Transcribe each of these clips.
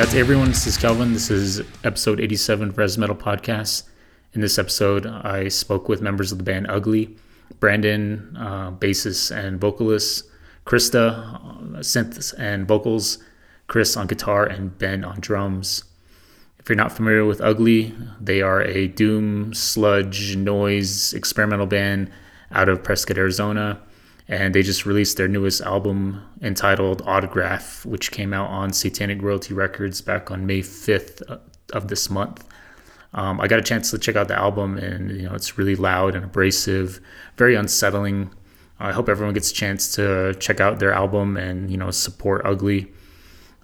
To everyone. This is Kelvin. This is episode 87 of Rez Metal Podcast. In this episode, I spoke with members of the band Ugly, Brandon, uh, bassist and vocalist, Krysta, uh, synths and vocals, Chris on guitar, and Ben on drums. If you're not familiar with Ugly, they are a doom, sludge, noise, experimental band out of Prescott, Arizona and they just released their newest album entitled Autograph, which came out on Satanik Royalty Records back on May 5th of this month. Um, I got a chance to check out the album, and you know it's really loud and abrasive, very unsettling. I hope everyone gets a chance to check out their album and you know support Ugly.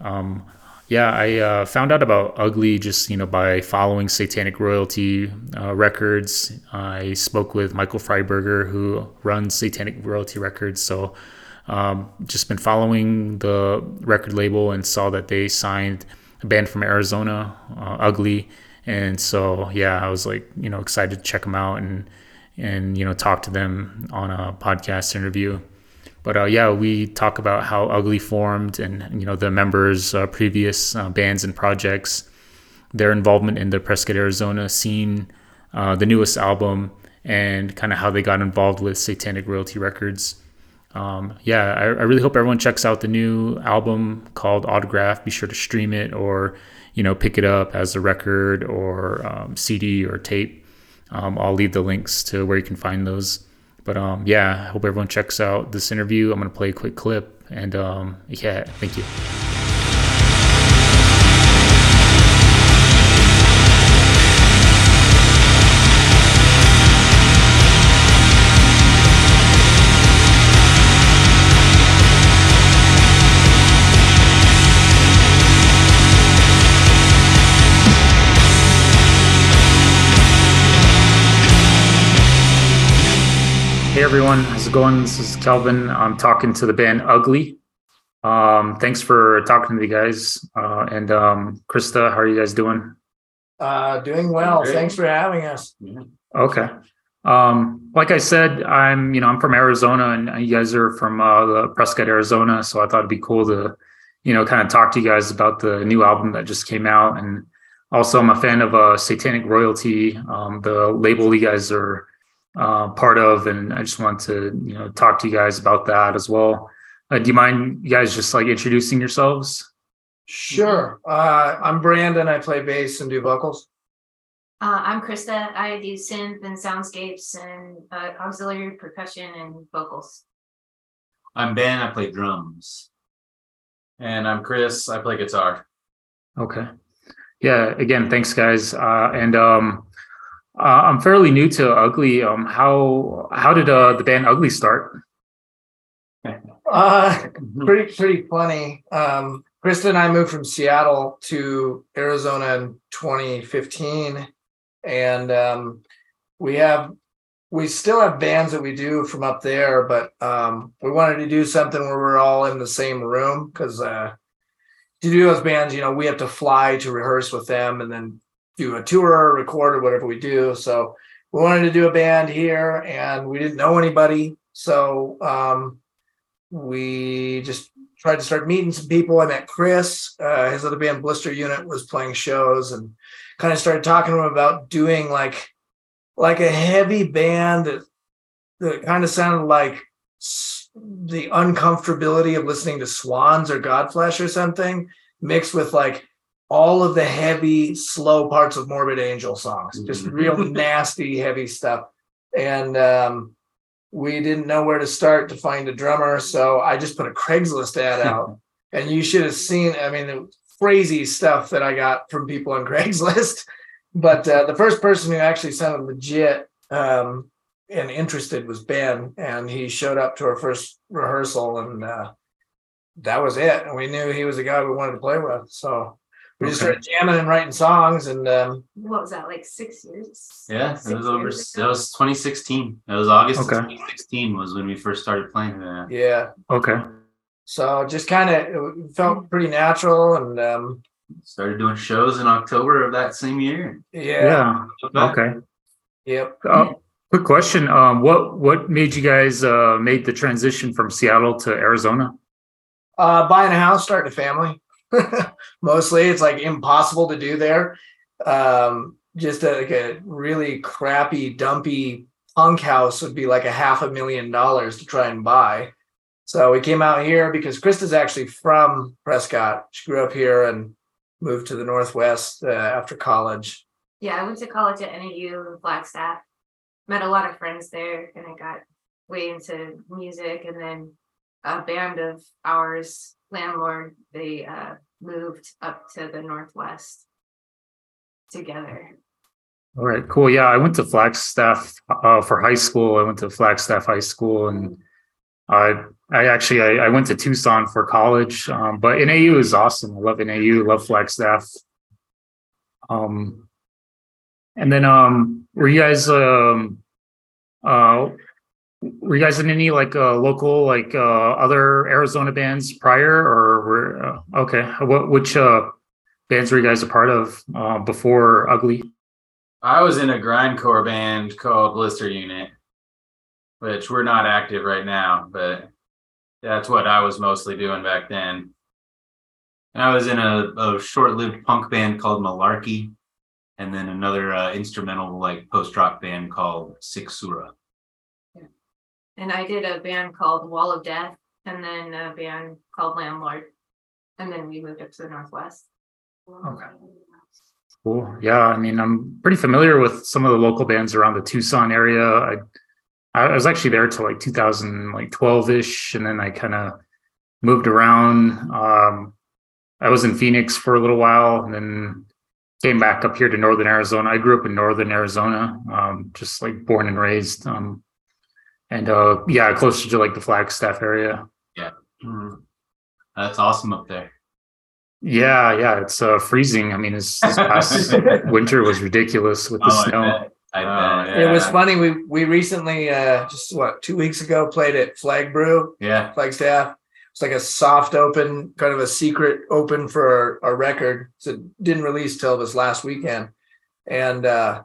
Um, yeah, I uh, found out about Ugly just you know by following Satanik Royalty uh, Records. I spoke with Michael Freiberger, who runs Satanik Royalty Records. So, um, just been following the record label and saw that they signed a band from Arizona, uh, Ugly, and so yeah, I was like you know excited to check them out and and you know talk to them on a podcast interview. But uh, yeah, we talk about how Ugly formed and you know the members' uh, previous uh, bands and projects, their involvement in the Prescott, Arizona scene, uh, the newest album, and kind of how they got involved with Satanik Royalty Records. Um, yeah, I, I, really hope everyone checks out the new album called Autograph. Be sure to stream it or you know pick it up as a record or um, CD or tape. Um, I'll leave the links to where you can find those. But um, yeah, I hope everyone checks out this interview. I'm gonna play a quick clip, and um, yeah, thank you. Everyone, how's it going? This is Kelvin. I'm talking to the band Ugly. Um, thanks for talking to me, guys. Uh, and um, Krysta, how are you guys doing? Uh, doing well. Great. Thanks for having us. Okay. Um, like I said, I'm you know I'm from Arizona, and you guys are from uh, the Prescott, Arizona. So I thought it'd be cool to you know kind of talk to you guys about the new album that just came out, and also I'm a fan of uh, Satanik Royalty, um, the label you guys are uh, part of, and I just want to you know talk to you guys about that as well. Uh, do you mind you guys just like introducing yourselves? Sure. Uh, I'm Brandon. I play bass and do vocals. Uh, I'm Krysta. I do synth and soundscapes and uh, auxiliary percussion and vocals. I'm Ben. I play drums. And I'm Chris. I play guitar. Okay. Yeah. Again, thanks, guys. Uh, and um, uh, I'm fairly new to Ugly. Um, how how did uh, the band Ugly start? Uh, pretty pretty funny. Um, Krysta and I moved from Seattle to Arizona in 2015, and um, we have we still have bands that we do from up there, but um, we wanted to do something where we're all in the same room because uh, to do those bands, you know, we have to fly to rehearse with them and then do a tour or record or whatever we do. So we wanted to do a band here and we didn't know anybody. So um, we just tried to start meeting some people. I met Chris, uh, his other band Blister Unit was playing shows and kind of started talking to him about doing like like a heavy band that that kind of sounded like the uncomfortability of listening to Swans or Godflesh or something mixed with like all of the heavy, slow parts of Morbid Angel songs, just mm-hmm. real nasty, heavy stuff. And um, we didn't know where to start to find a drummer. So I just put a Craigslist ad out. and you should have seen, I mean, the crazy stuff that I got from people on Craigslist. But uh, the first person who actually sounded legit um, and interested was Ben. And he showed up to our first rehearsal and uh, that was it. And we knew he was the guy we wanted to play with. So we just started jamming and writing songs and um What was that, like six years? Yeah, Six it was over. years That was 2016. it was August of Okay. 2016 was when we first started playing that. yeah Okay. so just kind of it felt pretty natural and um Started doing shows in October of that same year. yeah, Yeah. Okay. yep Uh, quick question. Um, what what made you guys uh, made the transition from Seattle to Arizona? uh buying a house starting a family Mostly, it's like impossible to do there. Um, just a, like a really crappy, dumpy punk house would be like a half a million dollars to try and buy. So we came out here because Krysta's actually from Prescott. She grew up here and moved to the Northwest uh, after college. Yeah, I went to college at NAU in Flagstaff. Met a lot of friends there and I got way into music and then a band of ours, landlord, they uh moved up to the northwest together. All right, cool. Yeah, I went to Flagstaff uh, for high school. I went to Flagstaff High School, and I I actually I, I went to Tucson for college. Um, but NAU is awesome. I love NAU. Love Flagstaff. Um, and then um, were you guys um, uh, were you guys in any like uh, local like uh, other Arizona bands prior, or were uh, okay? What which uh, bands were you guys a part of uh, before Ugly? I was in a grindcore band called Blister Unit, which we're not active right now, but that's what I was mostly doing back then. And I was in a, a short-lived punk band called Malarkey, and then another uh, instrumental like post-rock band called Six Sura. And I did a band called Wall of Death and then a band called Landlord. And then we moved up to the northwest. Okay. Cool. Yeah, I mean, I'm pretty familiar with some of the local bands around the Tucson area. I I was actually there till like 2012 ish, and then I kind of moved around. Um, I was in Phoenix for a little while, and then came back up here to Northern Arizona. I grew up in Northern Arizona, um, just like born and raised. Um, and uh, yeah, closer to like the Flagstaff area. Mhm. That's awesome up there. Yeah, yeah, it's uh, freezing. I mean, this, this past winter was ridiculous with the Oh, I snow. bet. I Oh, bet. It was funny. We we recently uh just what two weeks ago played at Flag Brew, Yeah. Flagstaff. It's like a soft open, kind of a secret open for our, our record. So it didn't release till this last weekend. And uh,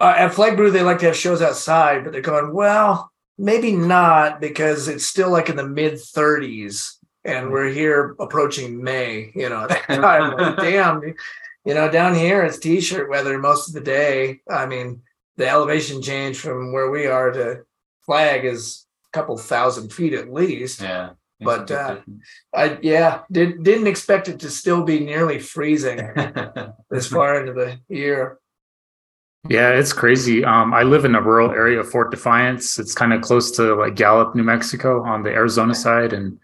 uh at Flag Brew, they like to have shows outside, but they're going, well, maybe not because it's still like in the mid 30s and we're here approaching May, you know. Like, damn, you know, down here it's t-shirt weather most of the day. I mean, the elevation change from where we are to flag is a couple thousand feet at least. Yeah. But, uh, I yeah, did didn't expect it to still be nearly freezing this far into the year. Yeah, it's crazy. Um, I live in a rural area of Fort Defiance. It's kind of close to like Gallup, New Mexico, on the Arizona side, and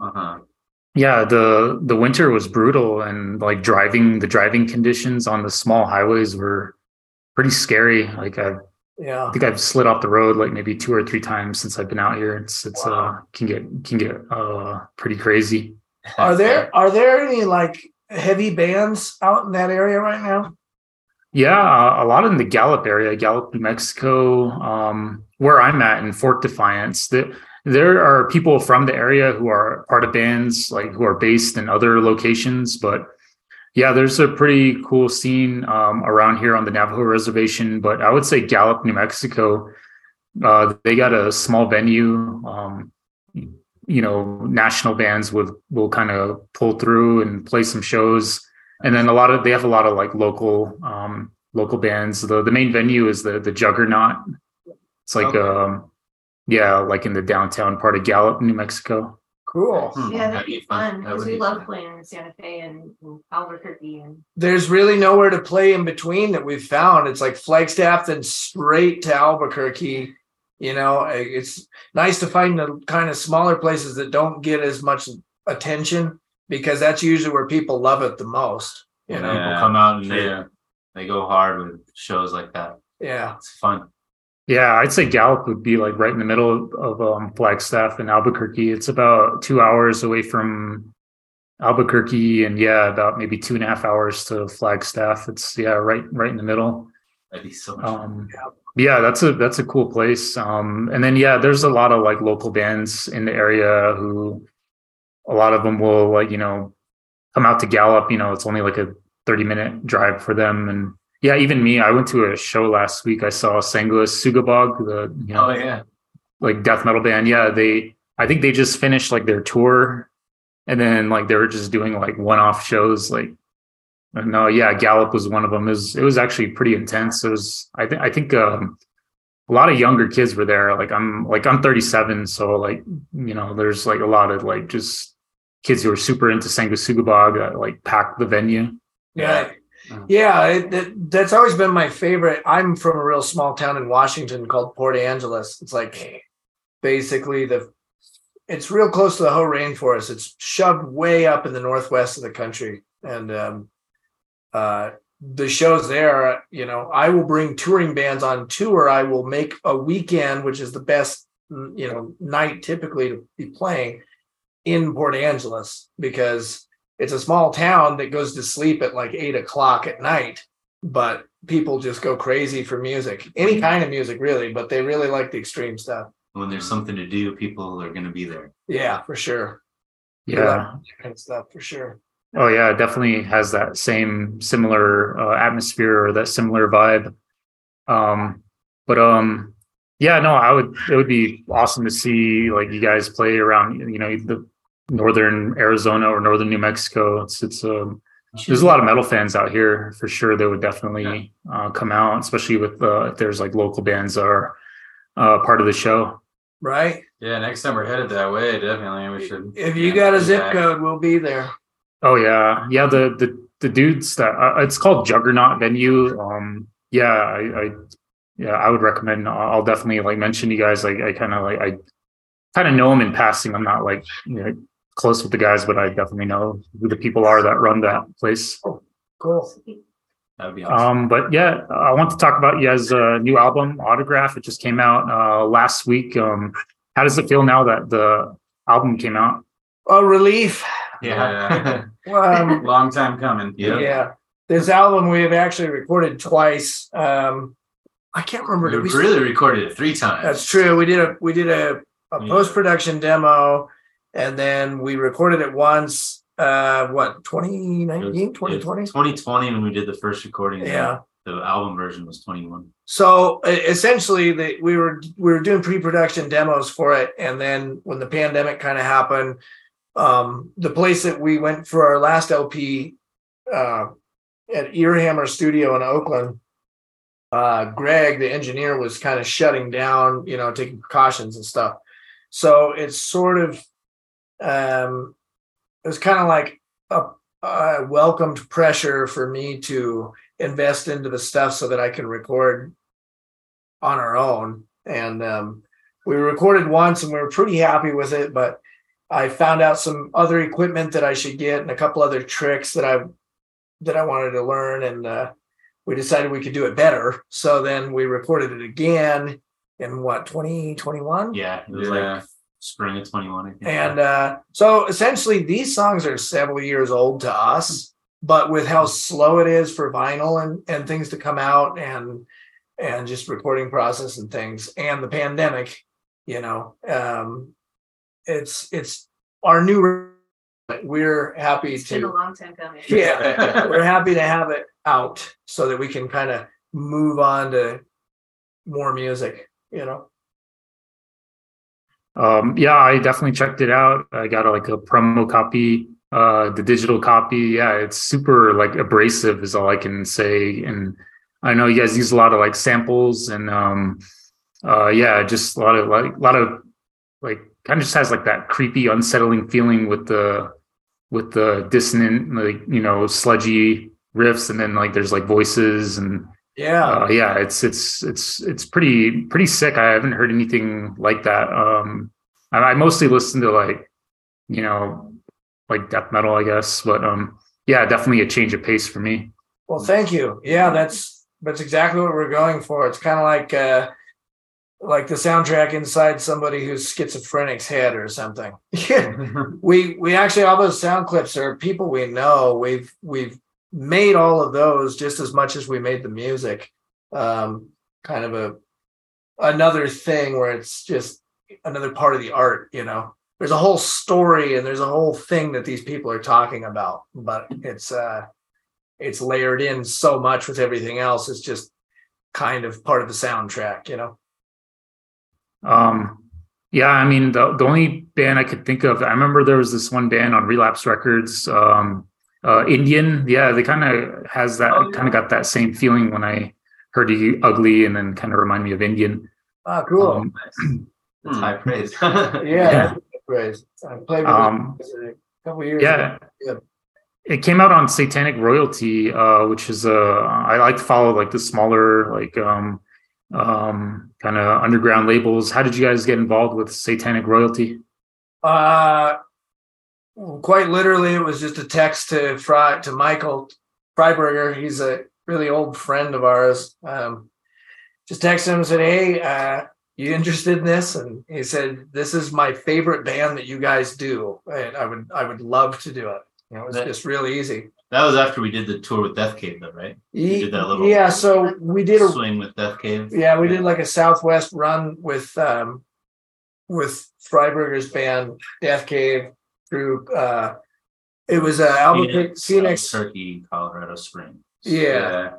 uh-huh. yeah, the the winter was brutal, and like driving the driving conditions on the small highways were pretty scary. Like I Yeah. I think I've slid off the road like maybe two or three times since I've been out here. It's it's uh can get can get uh pretty crazy. Are there are there any like heavy bands out in that area right now? Yeah, a lot in the Gallup area, Gallup, New Mexico, um, where I'm at in Fort Defiance. That there are people from the area who are part of bands, like who are based in other locations. But yeah, there's a pretty cool scene um, around here on the Navajo reservation. But I would say Gallup, New Mexico, uh, they got a small venue. Um, you know, national bands would will kind of pull through and play some shows and then a lot of they have a lot of like local um local bands the the main venue is the the juggernaut it's like Okay. um yeah like in the downtown part of gallup new mexico Cool. Hmm, Yeah, that'd be fun, because we be love fun. playing in Santa Fe and Albuquerque and. There's really nowhere to play in between that we've found. It's like Flagstaff, then straight to Albuquerque. You know, it's nice to find the kind of smaller places that don't get as much attention because that's usually where people love it the most. You know, People come out and they Yeah. they go hard with shows like that. yeah. It's fun. yeah i'd say gallup would be like right in the middle of um flagstaff and albuquerque it's about two hours away from albuquerque and yeah about maybe two and a half hours to flagstaff it's yeah right right in the middle That'd be so much fun. um yeah that's a that's a cool place um and then yeah there's a lot of like local bands in the area who a lot of them will like you know come out to gallup you know it's only like a 30 minute drive for them. And yeah even me i went to a show last week. I saw sanglis sugabog the you know Oh yeah. like death metal band. Yeah they i think they just finished like their tour. And then like they were just doing like one-off shows like no yeah Gallup was one of them. It was it was actually pretty intense. It was I think I think um a lot of younger kids were there. Like I'm like I'm 37 so like you know there's like a lot of like just kids who are super into Sanguisugabog that like packed the venue Yeah. Uh. Yeah, it, that, that's always been my favorite. I'm from a real small town in Washington called Port Angeles. It's like basically the it's real close to the whole rainforest. It's shoved way up in the northwest of the country. And um uh the shows there, you know, I will bring touring bands on tour. I will make a weekend, which is the best, mm, you know, night typically to be playing in Port Angeles because it's a small town that goes to sleep at like eight o'clock at night, but people just go crazy for music, any kind of music really, but they really like the extreme stuff. When there's something to do, people are gonna be there. Yeah, for sure. yeah that kind of stuff for sure. Oh yeah, it definitely has that same similar uh, atmosphere or that similar vibe. Um, but um, yeah, no, I would. It would be awesome to see like you guys play around, you know, the northern Arizona or northern New Mexico. It's it's um, there's a lot of metal fans out here for sure. They would definitely uh, come out, especially with uh, if there's like local bands that are uh, part of the show. Right? Yeah, next time we're headed that way, definitely we should. If you yeah, got a zip that. code, we'll be there. Oh yeah, yeah. The the the dudes that uh, it's called Juggernaut Venue. Um, yeah, I, I yeah, I would recommend. I'll I'll definitely like mention you guys. Like I kind of like I kind of know them in passing. I'm not like you know close with the guys, but I definitely know who the people are that run that place. Cool. That would be awesome. Um, but yeah, I want to talk about you guys' uh, new album, Autograph. It just came out uh, last week. Um, how does it feel now that the album came out? Oh, relief. Yeah. Um, Long time coming. Yeah. yeah. This album we have actually recorded twice. Um, I can't remember. We did we- really recorded it three times. That's true. We did a we did a, a Yeah. post production demo, and then we recorded it once. Uh, what 2019, 2020? 2020 when we did the first recording. Yeah. The album version was 21. So essentially, the, we were we were doing pre-production demos for it, and then when the pandemic kind of happened, um, the place that we went for our last LP uh, at Earhammer Studio in Oakland, uh, Greg, the engineer, was kind of shutting down, you know, taking precautions and stuff. So it's sort of, um, it was kind of like a, a welcomed pressure for me to invest into the stuff so that I can record on our own. And um, we recorded once and we were pretty happy with it, but I found out some other equipment that I should get and a couple other tricks that I that I wanted to learn, and uh, we decided we could do it better. So then we recorded it again in what 2021. Yeah. It was Yeah. like spring of 21, I think. And uh, so essentially, these songs are several years old to us, but with how slow it is for vinyl and, and things to come out and and just recording process and things and the pandemic, you know, um, it's it's our new. We're happy It's been a to long time coming. yeah, we're happy to have it out so that we can kind of move on to more music, you know. Um, yeah, I definitely checked it out. I got like a promo copy, uh, the digital copy. Yeah, it's super like abrasive is all I can say. And I know you guys use a lot of like samples and um, uh, yeah, just a lot of like a lot of like kind of just has like that creepy, unsettling feeling with the with the dissonant, like you know, sludgy riffs, and then like there's like voices and Yeah. uh, yeah, it's it's it's it's pretty pretty sick. I haven't heard anything like that. Um, I, I mostly listen to like, you know, like death metal, I guess. But um, yeah, definitely a change of pace for me. Well, thank you. Yeah, that's that's exactly what we're going for. It's kind of like uh like the soundtrack inside somebody who's schizophrenic's head or something. we we actually all those sound clips are people we know. We've we've made all of those just as much as we made the music. Um kind of a another thing where it's just another part of the art, you know. There's a whole story and there's a whole thing that these people are talking about, but it's uh it's layered in so much with everything else. It's just kind of part of the soundtrack, you know. Um, Yeah, I mean the the only band I could think of, I remember there was this one band on Relapse Records, um, uh, Indian. Yeah, they kind of has that Oh, kind of got that same feeling when I heard you ugly, and then kind of remind me of Indian. Ah, cool. Um, That's high praise. yeah, yeah. that's great. I played with Um, it a couple years yeah. ago. It came out on Satanik Royalty, uh, which is uh, I like to follow like the smaller like um, um, kind of underground labels. How did you guys get involved with Satanik Royalty? Uh, quite literally, it was just a text to Fry to Michael Freiberger. He's a really old friend of ours. Um, just texted him and said, "Hey, uh, you interested in this?" And he said, "This is my favorite band that you guys do, and I would I would love to do it." You know, it was That- just really easy. that was after we did the tour with Death Cave, though, right? Ye- did that little- yeah, so we did a Swing with Death Cave. Yeah, we did like a Southwest run with um with Freiberger's band Death Cave through uh it was uh Albuquerque Phoenix. Turkey, Colorado Springs. Yeah,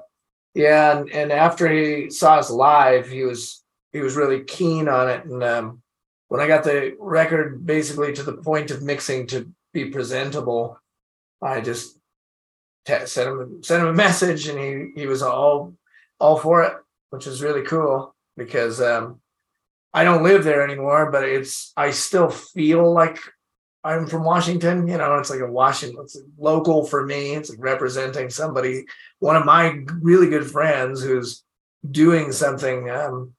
yeah, and, and after he saw us live, he was he was really keen on it. And um when I got the record basically to the point of mixing to be presentable, I just te- sent him sent him a message and he he was all all for it, which is really cool because um I don't live there anymore, but it's I still feel like I'm from Washington. You know, it's like a Washington, it's local for me. It's like representing somebody, one of my really good friends who's doing something um,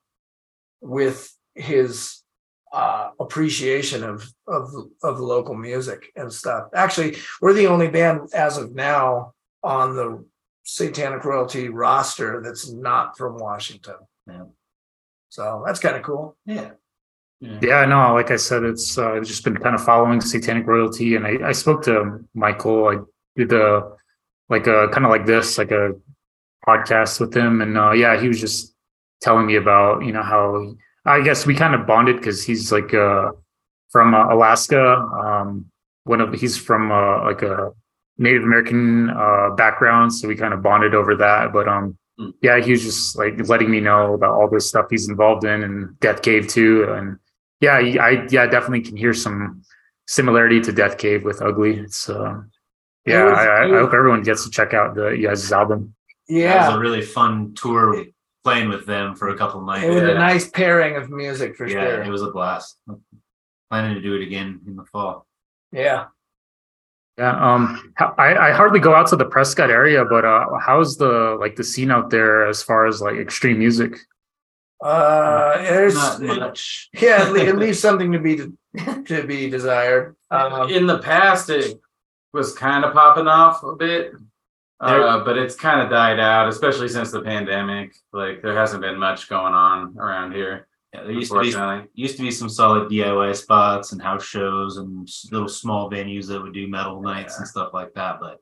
with his uh, appreciation of of of local music and stuff. Actually, we're the only band as of now on the Satanik Royalty roster that's not from Washington. Yeah. So that's kind of cool. Yeah. Yeah, no, like I said, it's uh, I've just been kind of following Satanik Royalty, and I, I spoke to Michael. I did a like a kind of like this, like a podcast with him, and uh, yeah, he was just telling me about you know how I guess we kind of bonded because he's like uh, from uh, Alaska. Um, one of he's from uh, like a Native American uh, background, so we kind of bonded over that. But um, Hmm. yeah, he was just like letting me know about all this stuff he's involved in, and Death Cave too, and yeah, I I- yeah definitely can hear some similarity to Death Cave with Ugly. It's uh, yeah, It I, I I hope everyone gets to check out the you guys' album. That was a really fun tour playing with them for a couple nights. it was yeah. a nice pairing of music for sure. yeah, sure. it was a blast. Planning to do it again in the fall. yeah. Yeah, um, I I hardly go out to the Prescott area, but uh, how's the like the scene out there as far as like extreme music? Uh, there's Not much. yeah, it le- it leaves something to be to be desired. Um, in the past, it was kind of popping off a bit, There- uh, but it's kind of died out, especially since the pandemic. Like there hasn't been much going on around here, Yeah, there used to be used to be some solid DIY spots and house shows and little small venues that would do metal nights and stuff like that. But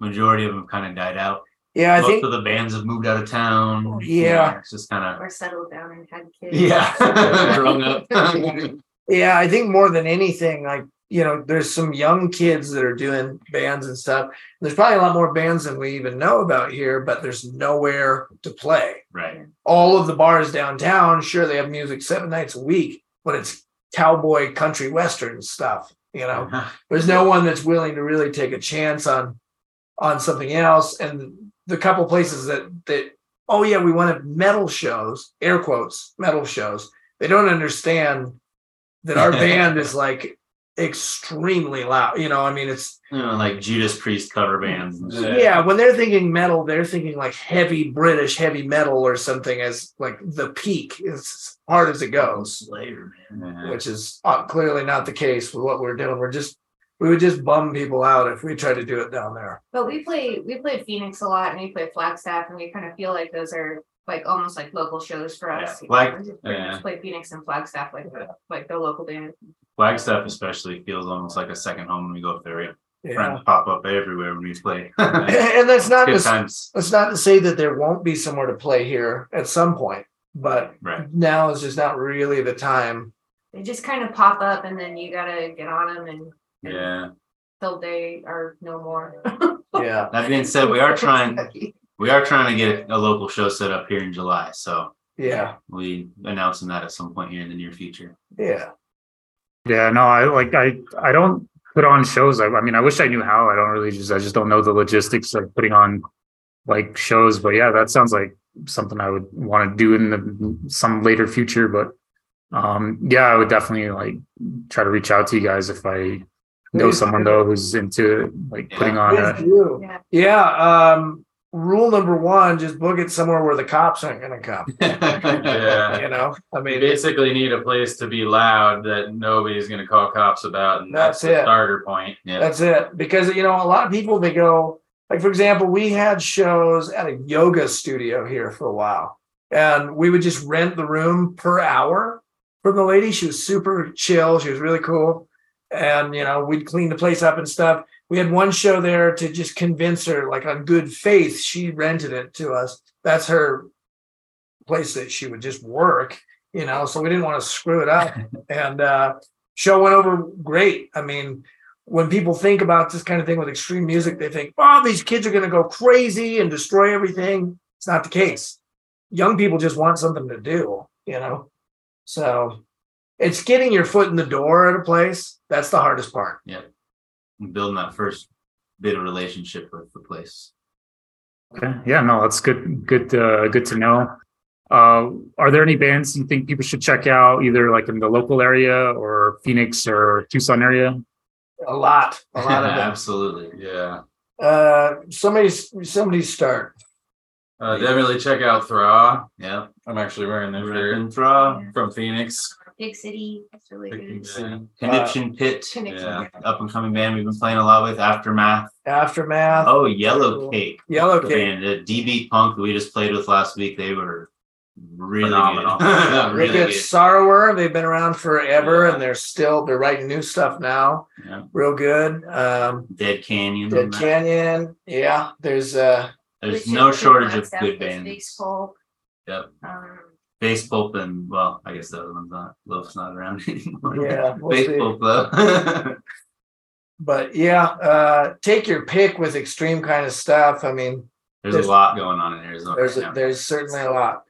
majority of them kind of died out. Yeah, I Most think of the bands have moved out of town. Yeah. it's just kind of Or settled down and had kids. yeah, grown up. yeah, I think more than anything, like you know, there's some young kids that are doing bands and stuff. There's probably a lot more bands than we even know about here, but there's nowhere to play. right. All of the bars downtown, sure, they have music seven nights a week, but it's cowboy country western stuff. You know, there's no one that's willing to really take a chance on on something else and the couple places that that oh yeah we want to metal shows air quotes metal shows they don't understand that our band is like extremely loud you know i mean it's You know, like Judas Priest cover bands. Yeah. when they're thinking metal they're thinking like heavy british heavy metal or something as like the peak as hard as it goes Slayer, man. Which is uh, clearly not the case with what we're doing we're just we would just bum people out if we tried to do it down there But we play we played Phoenix a lot and we played Flagstaff and we kind of feel like those are like almost like local shows for us. Yeah, Flag- We just yeah. play Phoenix and Flagstaff like the like the local band. Flagstaff especially feels almost like a second home when we go up there. We yeah friends pop up everywhere when we play. and that's not Good to, times. that's not to say that there won't be somewhere to play here at some point but Right. now is just not really the time They just kind of pop up and then you gotta get on them and yeah. till they are no more. yeah That being said, we are trying we are trying to get a local show set up here in July. So yeah we announcing that at some point here in the near future. yeah Yeah, no, I like I I don't put on shows. I, I mean, I wish I knew how. I don't really just I just don't know the logistics of putting on like shows. But yeah, that sounds like something I would want to do in the some later future. But um yeah, I would definitely like try to reach out to you guys if I know someone though who's into like putting on a. Yeah. Yeah, um, rule number one, just book it somewhere where the cops aren't gonna come, Yeah. you know? I We mean, basically need a place to be loud that nobody's gonna call cops about, and that's That's the it. starter point. Yeah. That's it. Because, you know, a lot of people, they go, like, for example, we had shows at a yoga studio here for a while. And we would just rent the room per hour from the lady. She was super chill. She was really cool. And, you know, we'd clean the place up and stuff. We had one show there to just convince her, like, on good faith, she rented it to us. That's her place that she would just work, you know, so we didn't want to screw it up. And uh show went over great. I mean, when people think about this kind of thing with extreme music, they think, oh, these kids are going to go crazy and destroy everything. It's not the case. Young people just want something to do, you know? So it's getting your foot in the door at a place. That's the hardest part. Yeah. Building that first bit of relationship with the place. Okay. Yeah, no, that's good. Good. Uh, good to know. Uh, are there any bands you think people should check out, either like in the local area or Phoenix or Tucson area? A lot, a lot of them. Absolutely. Yeah, Uh, somebody's, somebody start. uh, definitely check out Thraw. Yeah. I'm actually wearing their shirt Rippin' Thraw. from Phoenix. Big City. That's really Big good. City. Conniption Pit. Connection. Yeah. Up and coming band we've been playing a lot with. Aftermath. Aftermath, Oh, Yellow Cake. Yellow The Cake. band, the DB Punk that we just played with last week. They were really Phenomenal. good. They really get good. Sorrower. They've been around forever Yeah. and they're still, they're writing new stuff now. Yeah. Real good. Um, Dead Canyon. Dead Canyon. Yeah, there's uh There's Richard no King shortage of Blackstaff good is bands. Base Yep. Um, Bass Pulp and well, I guess the other one's not. Loaf's not around anymore. Yeah, we'll Bass see. Pulp though. but yeah, uh take your pick with extreme kind of stuff. I mean, There's, There's- a lot going on in Arizona. there's right now. there's certainly a lot.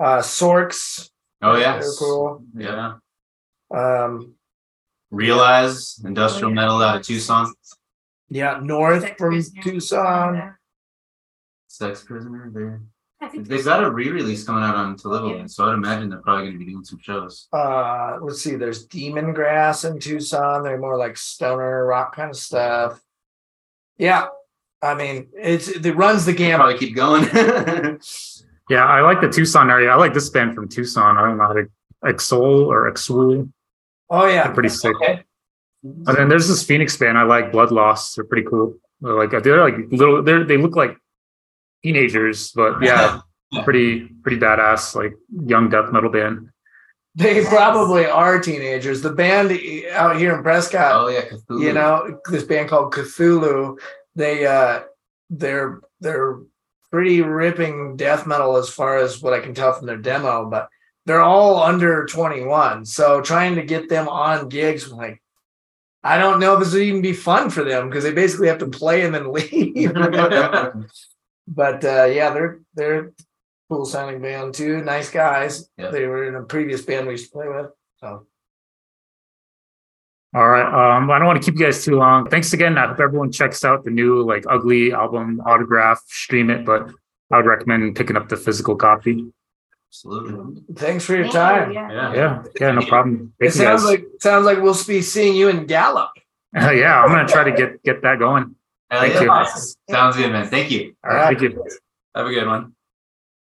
Uh Sorks. oh they're cool. Yeah. Um Realize industrial Oh, yeah. metal out of Tucson. yeah, north Sex from Prisoner. Tucson. Sex Prisoner. They're, I think they've got a re-release coming out on Tolivo, Yeah. so I'd imagine they're probably going to be doing some shows. Uh let's see, there's Demon Grass in Tucson. They're more like stoner rock kind of stuff. Yeah. I mean, it's it runs the They'll gamut. Probably keep going. Yeah, I like the Tucson area. I like this band from Tucson. I don't know how to Exol or Exul. Oh yeah. They're pretty sick. Okay. And then there's this Phoenix band I like, Blood Loss. They're pretty cool. They're like they're like little. They are they look like teenagers, but yeah, pretty pretty badass. Like young death metal band. They probably are teenagers. The band out here in Prescott, oh yeah, Cthulhu. you know, this band called Cthulhu, they uh they're they're pretty ripping death metal as far as what I can tell from their demo, but they're all under 21. So trying to get them on gigs I'm like I don't know if this would even be fun for them because they basically have to play and then leave. but uh yeah, they're they're cool sounding band too. Nice guys. Yeah. They were in a previous band we used to play with. So All right. Um, I don't want to keep you guys too long. Thanks again. I hope everyone checks out the new like ugly album autograph, stream it, but I would recommend picking up the physical copy. Absolutely. thanks for your Thank you, time. Yeah. Yeah. Yeah, yeah, no problem. It Thank you sounds guys. like sounds like we'll be seeing you in Gallup. yeah, I'm gonna try to get get that going. Hell Thank yeah. you. Sounds good, man. Thank you. All right, thank you. Have a good one.